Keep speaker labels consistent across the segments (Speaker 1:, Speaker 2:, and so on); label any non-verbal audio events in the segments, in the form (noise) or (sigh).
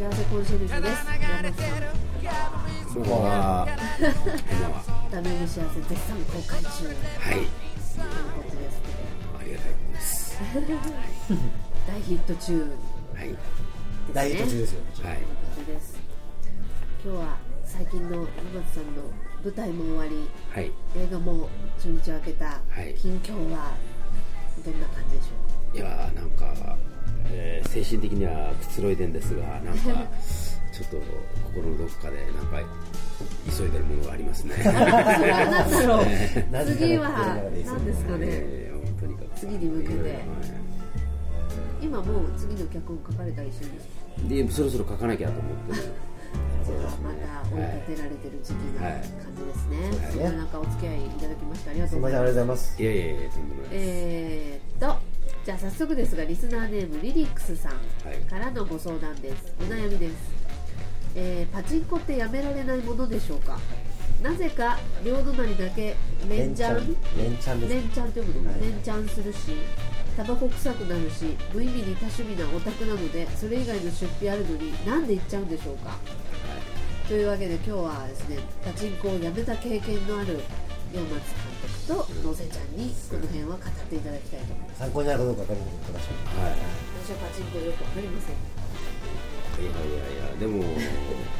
Speaker 1: 幸せコンシェルジュです
Speaker 2: こんばんは。
Speaker 1: ダメの幸せ絶賛公開中という
Speaker 2: はい。
Speaker 1: ことです
Speaker 2: ありがたいことです。
Speaker 1: 大ヒット中
Speaker 2: はい。
Speaker 3: 大ヒット中ですよ。
Speaker 2: はい。
Speaker 1: です今日は最近の山内さんの舞台も終わり
Speaker 2: はい。
Speaker 1: 映画も初日を明けた
Speaker 2: はい
Speaker 1: 近況はどんな感じでしょう？か
Speaker 2: いやーなんか、えー精神的にはくつろいでんですが、なんか (laughs) ちょっと心のどこかでなんか急いでるものがありますね。
Speaker 1: 何だろう。(laughs) 次は何ですかね。
Speaker 2: えーとにかく
Speaker 1: 次に向けて。今もう次の脚本書かれたりするんですか？
Speaker 2: でそろそろ書かなきゃと思ってる。
Speaker 1: じゃあまた追い立てられてる時期な感じですね、
Speaker 2: はい。
Speaker 1: そんな中お付き合いいただきましてありがとうございます。
Speaker 3: りがとうございます。
Speaker 2: いやいやいやとんでもないです。
Speaker 1: えー、っとじゃあ早速ですがリスナーネームリリックスさん
Speaker 2: はい。
Speaker 1: からのご相談です。お悩みです、えーパチンコってやめられないものでしょうか？なぜか両隣だけ連チャン
Speaker 3: 連チャン？
Speaker 1: 連チャンって読むの、
Speaker 3: はい。
Speaker 1: 連チャンするしタバコ臭くなるし無意味に多趣味なオタクなのでそれ以外の出費あるのになんで行っちゃうんでしょうか？というわけで今日はですねパチンコをやめた経験のある山松監督と野瀬ちゃんにこの辺は語っていただきたいと思います。
Speaker 3: 参考になるかどうか分かりません。
Speaker 2: はい。
Speaker 1: 私はパチンコよくわかりません。
Speaker 2: いやいやいやでも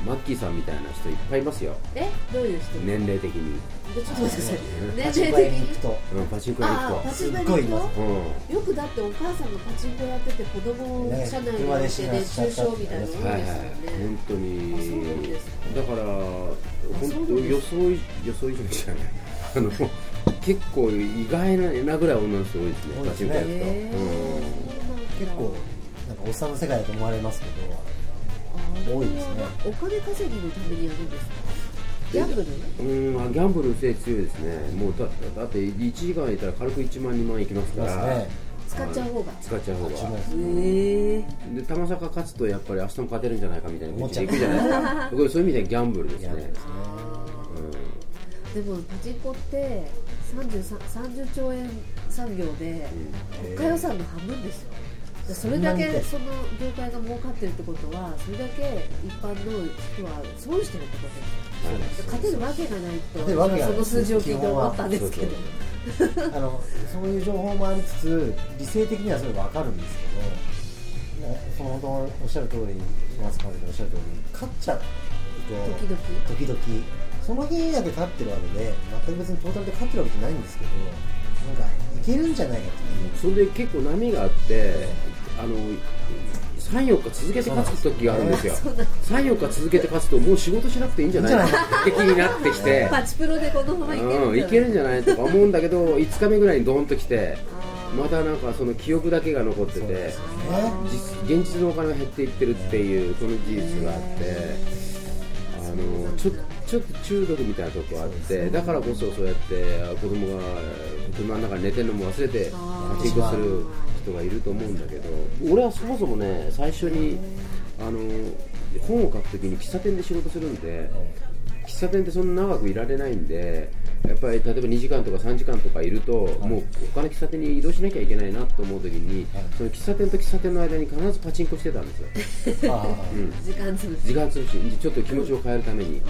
Speaker 2: マッキーさんみたいな人いっぱいいますよ。
Speaker 1: え？どういう人？
Speaker 2: 年齢的に。
Speaker 1: ちょっと待ってください。年
Speaker 3: パチン
Speaker 1: 齢的に？
Speaker 2: うんパチンコ屋に
Speaker 1: ああ
Speaker 2: 行くと。
Speaker 1: パチンコ屋に
Speaker 3: すっごいいます
Speaker 1: 行くと？
Speaker 2: うん。
Speaker 1: よくだってお母さんがパチンコやってて子供を車内に置いて熱中症みたいなの多いですよ
Speaker 2: はいはい、
Speaker 1: ね
Speaker 2: 本当に。だから本当予想以予想以上じゃない。あの結構意外なぐらい女の人多いですね
Speaker 3: 多いですね。
Speaker 2: パチンコやると、
Speaker 1: へー。
Speaker 3: 結構、なんかおっさんの世界だと思われますけど、多いですね。
Speaker 1: お金稼ぎのためにやるんですか？ギャンブル？
Speaker 2: うんうんあギャンブルのせい強いですね。もうだだって1時間いたら軽く1万2万いきます
Speaker 3: い
Speaker 2: から。
Speaker 1: 使っちゃう方が。
Speaker 2: 使っちゃう方が。
Speaker 3: します
Speaker 1: ええ
Speaker 2: で玉坂勝つとやっぱり明日も勝てるんじゃないかみたいな。気持ちでいくじゃないですか。(laughs) これそういう意味ではギャンブルですね
Speaker 3: で
Speaker 1: もパチンコって33 30兆円産業で国家予算の半分ですよ。でそれだけ
Speaker 3: そ
Speaker 1: その業界が儲かってるってことはそれだけ一般の人は損してるってことです勝てるわけがない
Speaker 3: 勝てるわけがない。
Speaker 1: とその数字を聞いて思ったんですけど。
Speaker 2: そう
Speaker 3: あのそういう情報もありつつ理性的にはそれ分かるんですけどなその本当おっしゃる通り松川さんがおっしゃる通り勝っちゃうと
Speaker 1: 時々？
Speaker 3: 時々その日だけ勝ってるわけで全く別にトータルで勝ってるわけじゃないんですけどなんかいけるんじゃないかっていう。
Speaker 2: それで結構波があってあの34日続けて勝つ時があるんですよ。34日続けて勝つともう仕事しなくていいんじゃない？
Speaker 3: いいんじゃない
Speaker 2: 的になってきて。
Speaker 1: パチプロでこのままいける
Speaker 2: うんいけるんじゃないとか思うんだけど5日目ぐらいにドーンと来てまたなんかその記憶だけが残ってて現実のお金が減っていってるっていうこの事実があってあのちょちょっと中毒みたいなとこあってだからこそそうやって子供が車の中に寝てるのも忘れてパチンコする人がいると思うんだけど俺はそもそもね最初にあの本を書くときに喫茶店で仕事するんで喫茶店ってそんな長くいられないんでやっぱり例えば2時間とか3時間とかいると、もう他の喫茶店に移動しなきゃいけないなと思うときに、
Speaker 3: はい。
Speaker 2: その喫茶店と喫茶店の間に必ずパチンコしてたんですよ、(laughs) うん、
Speaker 1: 時間潰し。
Speaker 2: 時間潰し。ちょっと気持ちを変えるために、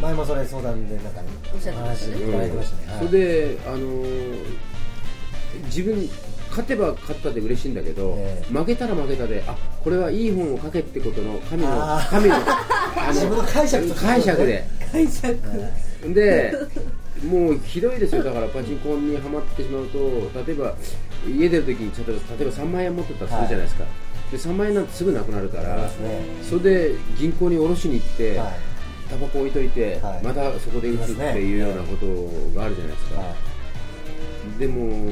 Speaker 3: 前もそれ相談でなんか
Speaker 1: おっしゃってましたね。
Speaker 3: 話いただいてましたね、はい
Speaker 2: それで、あのー自分勝てば勝ったで嬉しいんだけど、
Speaker 3: ええ。
Speaker 2: 負けたら負けたであこれはいい本を書けってことの神の神のあ (laughs)
Speaker 3: 自分の解釈
Speaker 2: 解釈で。(laughs)
Speaker 1: 解釈。
Speaker 2: でもうひどいですよ。だからパチンコにはまってしまうと例えば家出るときに例えば例えば3万円持ってたとするじゃないですか、で3万円なんてすぐなくなるから、それで銀行に下ろしに行って、
Speaker 3: はい。
Speaker 2: タバコ置いといて、
Speaker 3: はい。
Speaker 2: またそこで打つっていうようなことがあるじゃないですか、
Speaker 3: はい。
Speaker 2: でも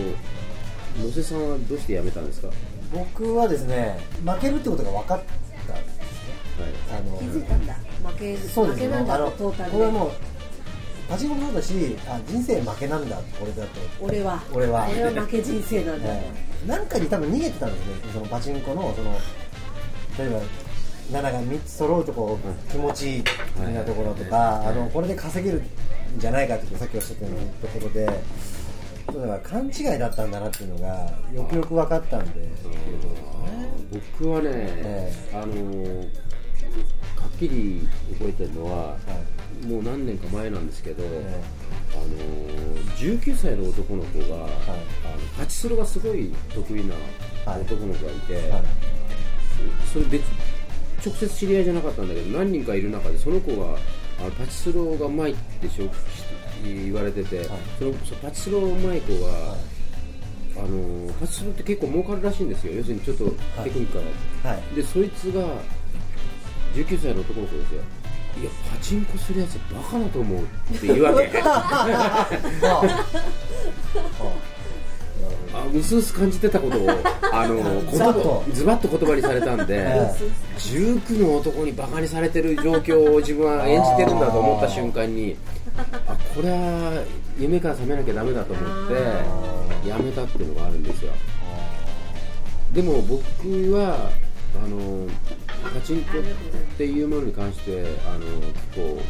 Speaker 2: 野瀬さんはどうして辞めたんですか、はい、
Speaker 3: 僕はですね負けるってことが分かったんですね。あの
Speaker 1: 気づいたんだ。負け
Speaker 3: そうですね。
Speaker 1: 負けなんだ
Speaker 3: あの
Speaker 1: トータルで。
Speaker 3: これはもうパチンコもそうだしあ人生負けなんだこれだと。
Speaker 1: 俺は。
Speaker 3: 俺は。
Speaker 1: 俺は負け人生なんだ、
Speaker 3: ええ。なんかに多分逃げてたんですね。そのパチンコのその例えば7が3つ揃うとこう気持ちいい的なところとか、
Speaker 2: はい
Speaker 3: あのこれで稼げるんじゃないかってさっきおっしゃったようなところでだから勘違いだったんだなっていうのがよくよく分かったんでっていうことですね。
Speaker 2: 僕はね、
Speaker 3: え。
Speaker 2: あのーきり覚えてるのは、
Speaker 3: はい。
Speaker 2: もう何年か前なんですけど、
Speaker 3: え
Speaker 2: あのー19歳の男の子が、あのパチスロがすごい得意な男の子がいて、
Speaker 3: えはい。
Speaker 2: それ別直接知り合いじゃなかったんだけど何人かいる中でその子があのパチスロがうまいってしょ言われてて、そのそのパチスロうまい子が、あのパチスロって結構儲かるらしいんですよ。要するにちょっとテクニックが、
Speaker 3: はい。
Speaker 2: でそいつが19歳の男の子ですよ。いやパチンコするやつバカだと思うって言うわけ。(laughs)
Speaker 3: あ
Speaker 2: あうすうす感じてたことをあの言
Speaker 3: ズバッと
Speaker 2: 葉ズバッと言葉にされたんで、(laughs)
Speaker 3: え
Speaker 2: 19の男にバカにされてる状況を自分は演じてるんだと思った瞬間にあこれは夢から覚めなきゃダメだと思ってやめたっていうのがあるんですよ。でも僕はあのパチンコっていうものに関してあの結構こう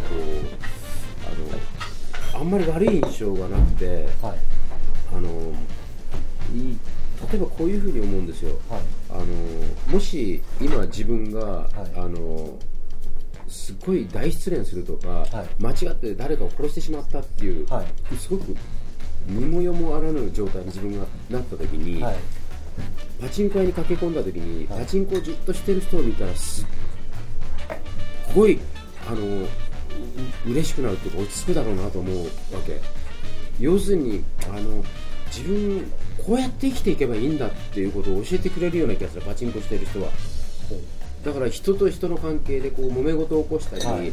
Speaker 2: あのあんまり悪い印象がなくて
Speaker 3: はい。
Speaker 2: あのい例えばこういうふうに思うんですよ。
Speaker 3: はい。
Speaker 2: あのもし今自分が、
Speaker 3: い。
Speaker 2: あのすごい大失恋するとか、
Speaker 3: はい。
Speaker 2: 間違って誰かを殺してしまったっていう、
Speaker 3: はい。
Speaker 2: すごく身も世もあらぬ状態に自分がなった時に、
Speaker 3: はい
Speaker 2: パチンコ屋に駆け込んだ時に、
Speaker 3: はい。
Speaker 2: パチンコをじっとしてる人を見たらすっごいあのう嬉しくなるっていうか落ち着くだろうなと思うわけ。要するにあの自分こうやって生きていけばいいんだっていうことを教えてくれるような気がするパチンコしてる人は。だから人と人の関係でこう揉め事を起こしたり、
Speaker 3: はい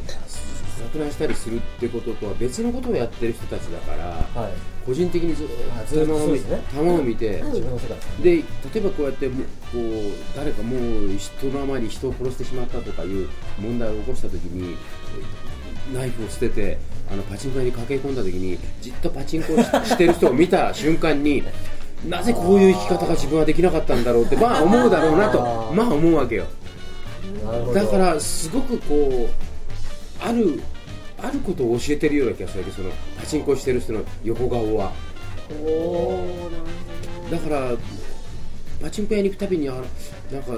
Speaker 2: 殺害したりするってこととは別のことをやってる人たちだから、
Speaker 3: はい。
Speaker 2: 個人的にずっ
Speaker 3: はい
Speaker 2: と球を見
Speaker 3: そうですね。
Speaker 2: 球を見て、
Speaker 3: 自分の世界。で
Speaker 2: 例えばこうやってこう誰かもう人の前に人を殺してしまったとかいう問題を起こした時にナイフを捨ててあのパチンコ屋に駆け込んだ時にじっとパチンコをししてる人を見た瞬間になぜこういう生き方が自分はできなかったんだろうってまあ思うだろうなとまあ思うわけよ。だからすごくこうあるあることを教えてるような気がするわけそのパチンコしてる人の横顔は。だからパチンコ屋に行くたびにあなんか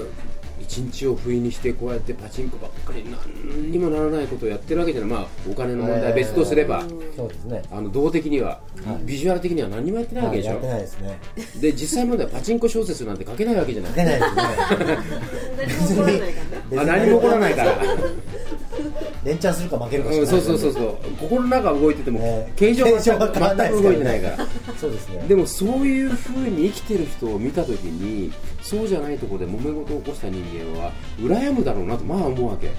Speaker 2: 一日を不意にしてこうやってパチンコばっかり何にもならないことをやってるわけじゃない。まあお金の問題は別とすれば、
Speaker 3: そうですね。
Speaker 2: あの動的には、
Speaker 3: はい。
Speaker 2: ビジュアル的には何にもやってないわけでしょ、
Speaker 3: はい。やってないですね。
Speaker 2: で実際問題はパチンコ小説なんて書けないわけじゃない。
Speaker 3: 書けないですね。(laughs)
Speaker 1: 何も起こらないから
Speaker 3: 連チャンするか負けるかし
Speaker 2: うん、
Speaker 3: かない。
Speaker 2: そうそうそうそう。心の中は動いてても、
Speaker 3: ね。
Speaker 2: 形状
Speaker 3: が
Speaker 2: 全く動いてないから。
Speaker 3: そうですね。
Speaker 2: でもそういう風に生きてる人を見た時にそうじゃないところで揉め事を起こした人間は羨むだろうなとまあ思うわけ。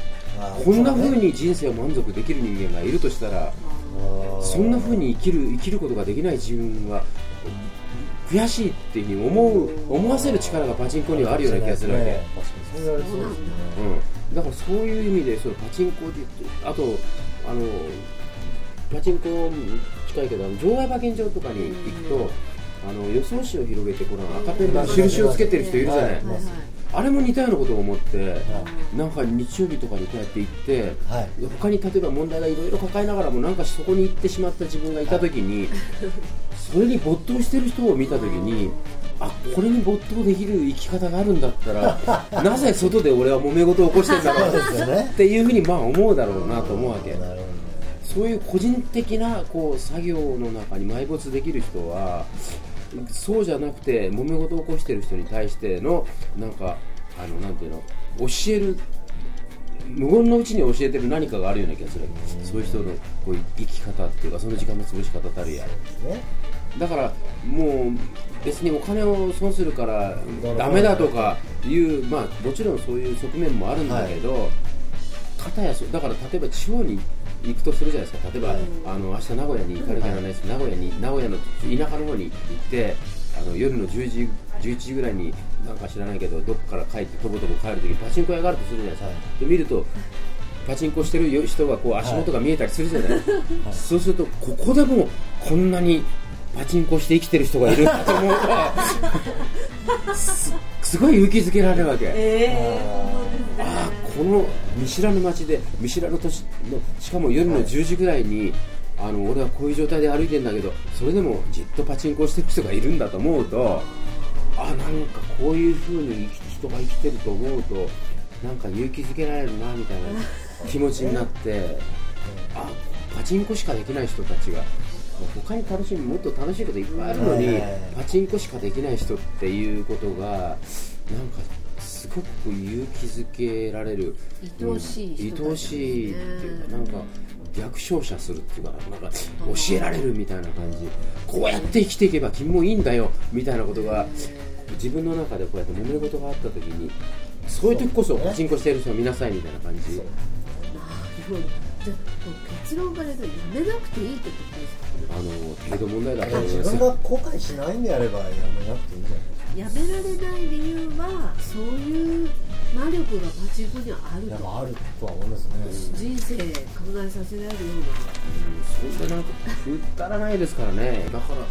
Speaker 2: こんな風
Speaker 3: そうね
Speaker 2: に人生を満足できる人間がいるとしたらそんな風に生きる生きることができない自分は悔しいっていうふうに思う思わせる力がパチンコにはあるような気がするわけ、
Speaker 3: う
Speaker 2: ん、だからそういう意味でそのパチンコであとあのパチンコ近いけど場外馬券場とかに行くと、あの予想紙を広げてこの赤ペンの印をつけてる人いるじゃない、
Speaker 3: はい
Speaker 1: はいはい。
Speaker 2: あれも似たようなことを思って、
Speaker 3: は
Speaker 2: なんか日曜日とかにこうやって行って、
Speaker 3: はい。
Speaker 2: 他に例えば問題がいろいろ抱えながらもなんかそこに行ってしまった自分がいた時に、それに没頭してる人を見た時にあこれに没頭できる生き方があるんだったら (laughs) なぜ外で俺は揉め事を起こしてんだろ
Speaker 3: そう
Speaker 2: っていうふうにまあ思うだろうなと思うわけ。
Speaker 3: なるほ
Speaker 2: そういう個人的なこう作業の中に埋没できる人はそうじゃなくて揉め事を起こしてる人に対してのなんかあのなんていうの教える無言のうちに教えてる何かがあるような気がする。そういう人のこう生き方っていうかその時間の潰し方たるや。
Speaker 3: どね
Speaker 2: だからもう別にお金を損するからダメだとかいうまあもちろんそういう側面もあるんだけど、片やそだから例えば地方に行くとするじゃないですか。例えば、
Speaker 3: はい。
Speaker 2: あの明日名古屋に行かなきゃならない。です、名古屋に名古屋の田舎の方に行ってあの夜の10時11時ぐらいになんか知らないけどどっかから帰ってとぼとぼ帰るときパチンコ屋があるとするじゃないですか、
Speaker 3: はい。
Speaker 2: で見るとパチンコしてる人がこう足元が見えたりするじゃない、そうするとここでもこんなにパチンコして生きてる人がいると思うとすすごい勇気づけられるわけ、
Speaker 1: え
Speaker 3: あ
Speaker 2: ああこの見知らぬ街で見知らぬ都市のしかも夜の10時ぐらいにあの俺はこういう状態で歩いてんだけどそれでもじっとパチンコしてる人がいるんだと思うとあなんかこういう風に生き人が生きてると思うとなんか勇気づけられるなみたいな気持ちになってあパチンコしかできない人たちが他に楽しみもっと楽しいこといっぱいあるのにパチンコしかできない人っていうことがなんかすごく勇気づけられる
Speaker 1: 愛おしい人たちですね。
Speaker 2: 愛おしいっていうかなんか逆照射するっていうかなんか教えられるみたいな感じ。こうやって生きていけば君もいいんだよみたいなことが自分の中でこうやって揉め事があった時にそういう時こそパチンコしてる人を見なさいみたいな感じ。
Speaker 1: 結論から言うとやめなくていいってことですか？
Speaker 2: あの程度問題だと思い
Speaker 3: 自
Speaker 2: ます。
Speaker 3: 分が後悔しないんであればやめなくていいんじゃない
Speaker 1: やめられない理由はそういう魔力がパチンコにはあると。
Speaker 3: やっぱあるとは思いますね、
Speaker 1: 人生考えさせられるような。
Speaker 2: そんななんかくだらないですからね。だから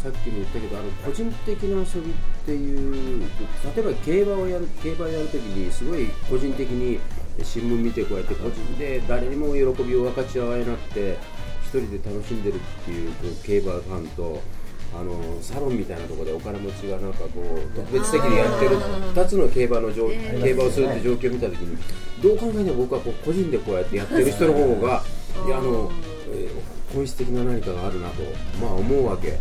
Speaker 2: さっきも言ったけどあの個人的な遊びっていう例えば競馬をやる競馬をやるときにすごい個人的に新聞見てこうやって個人で誰にも喜びを分かち合えなくて一人で楽しんでるっていうこう競馬ファンとあのサロンみたいなところでお金持ちがなんかこう特別席でやってる2つの競馬の状
Speaker 1: えー。
Speaker 2: 競馬をするって状況を見たときにどう考えても僕はこう個人でこうやってやってる人の方がいやあの、えー本質的な何かがあるなと、まあ、思うわけ。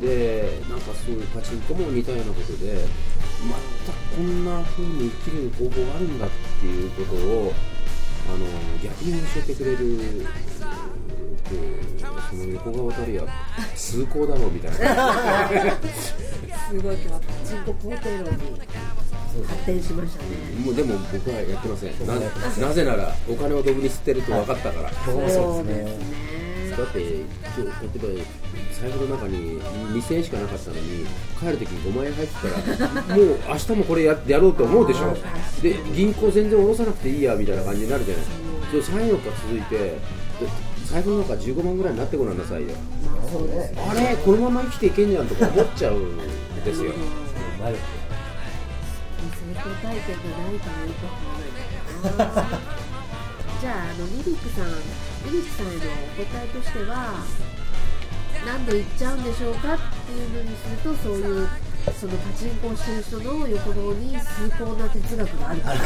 Speaker 2: でなんかそういうパチンコも似たようなことでまたこんな風に生きる方法があるんだっていうことをあの逆に教えてくれるその横顔たるや崇高だろうみたいな
Speaker 1: すごい今日はパチンコポーテロに発展しましたね
Speaker 2: もうでも僕はやってません。ななぜならお金をドブに吸ってると分かったから、
Speaker 3: そうですね。
Speaker 2: だって今日例えば財布の中に2000円しかなかったのに帰るときに5万円入ってたらもう明日もこれややろうと思うでしょ。で銀行全然下ろさなくていいやみたいな感じになるじゃないですか。それ34日続いてで財布の中15万ぐらいになってごらんなさいよ。
Speaker 3: そうね。
Speaker 2: あれこのまま生きていけんじゃんとか思っちゃう。ん。ですよ
Speaker 3: なる
Speaker 1: 成功体験がないからよくわからないなじゃああのミリックさんミリックさんへのお答えとしてはなんで言っちゃうんでしょうかっていうのにするとそういうそのパチンコをしてる人の横顔に崇高な哲学があるから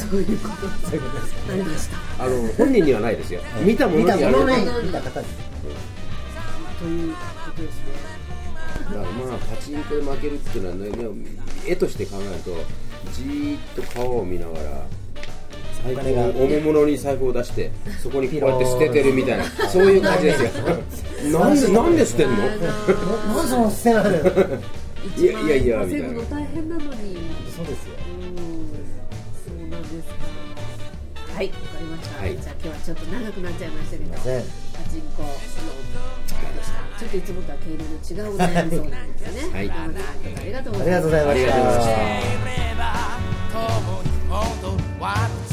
Speaker 1: そういうこと
Speaker 3: そういうことです。
Speaker 1: になりました
Speaker 2: あの本人にはないですよ。見たものに
Speaker 3: 見た
Speaker 2: ある
Speaker 3: ものに
Speaker 1: 見た
Speaker 3: 方に
Speaker 1: とい。うことですね
Speaker 2: だからまあパチンコで負けるっていうのはね絵として考えるとじーっと顔を見ながら財布を重物に財布を出してそこにこうやって捨ててるみたいな。そういう感じですよ。(laughs) なんでなんで捨てんの？
Speaker 3: ななんでその捨てないの？よ
Speaker 2: いやいやいや
Speaker 1: 稼ぐの大変なのに
Speaker 3: そうですよ
Speaker 1: うんそうなんですかはいわかりました、
Speaker 2: はい
Speaker 1: じゃあ今日はちょっと長くなっちゃいましたけどパチンコのでしたちょっといつもとは毛色の違うお悩み相談ですね
Speaker 2: はい
Speaker 1: 山田ありがとうご
Speaker 3: ありがとうございまし
Speaker 2: ありがとうございました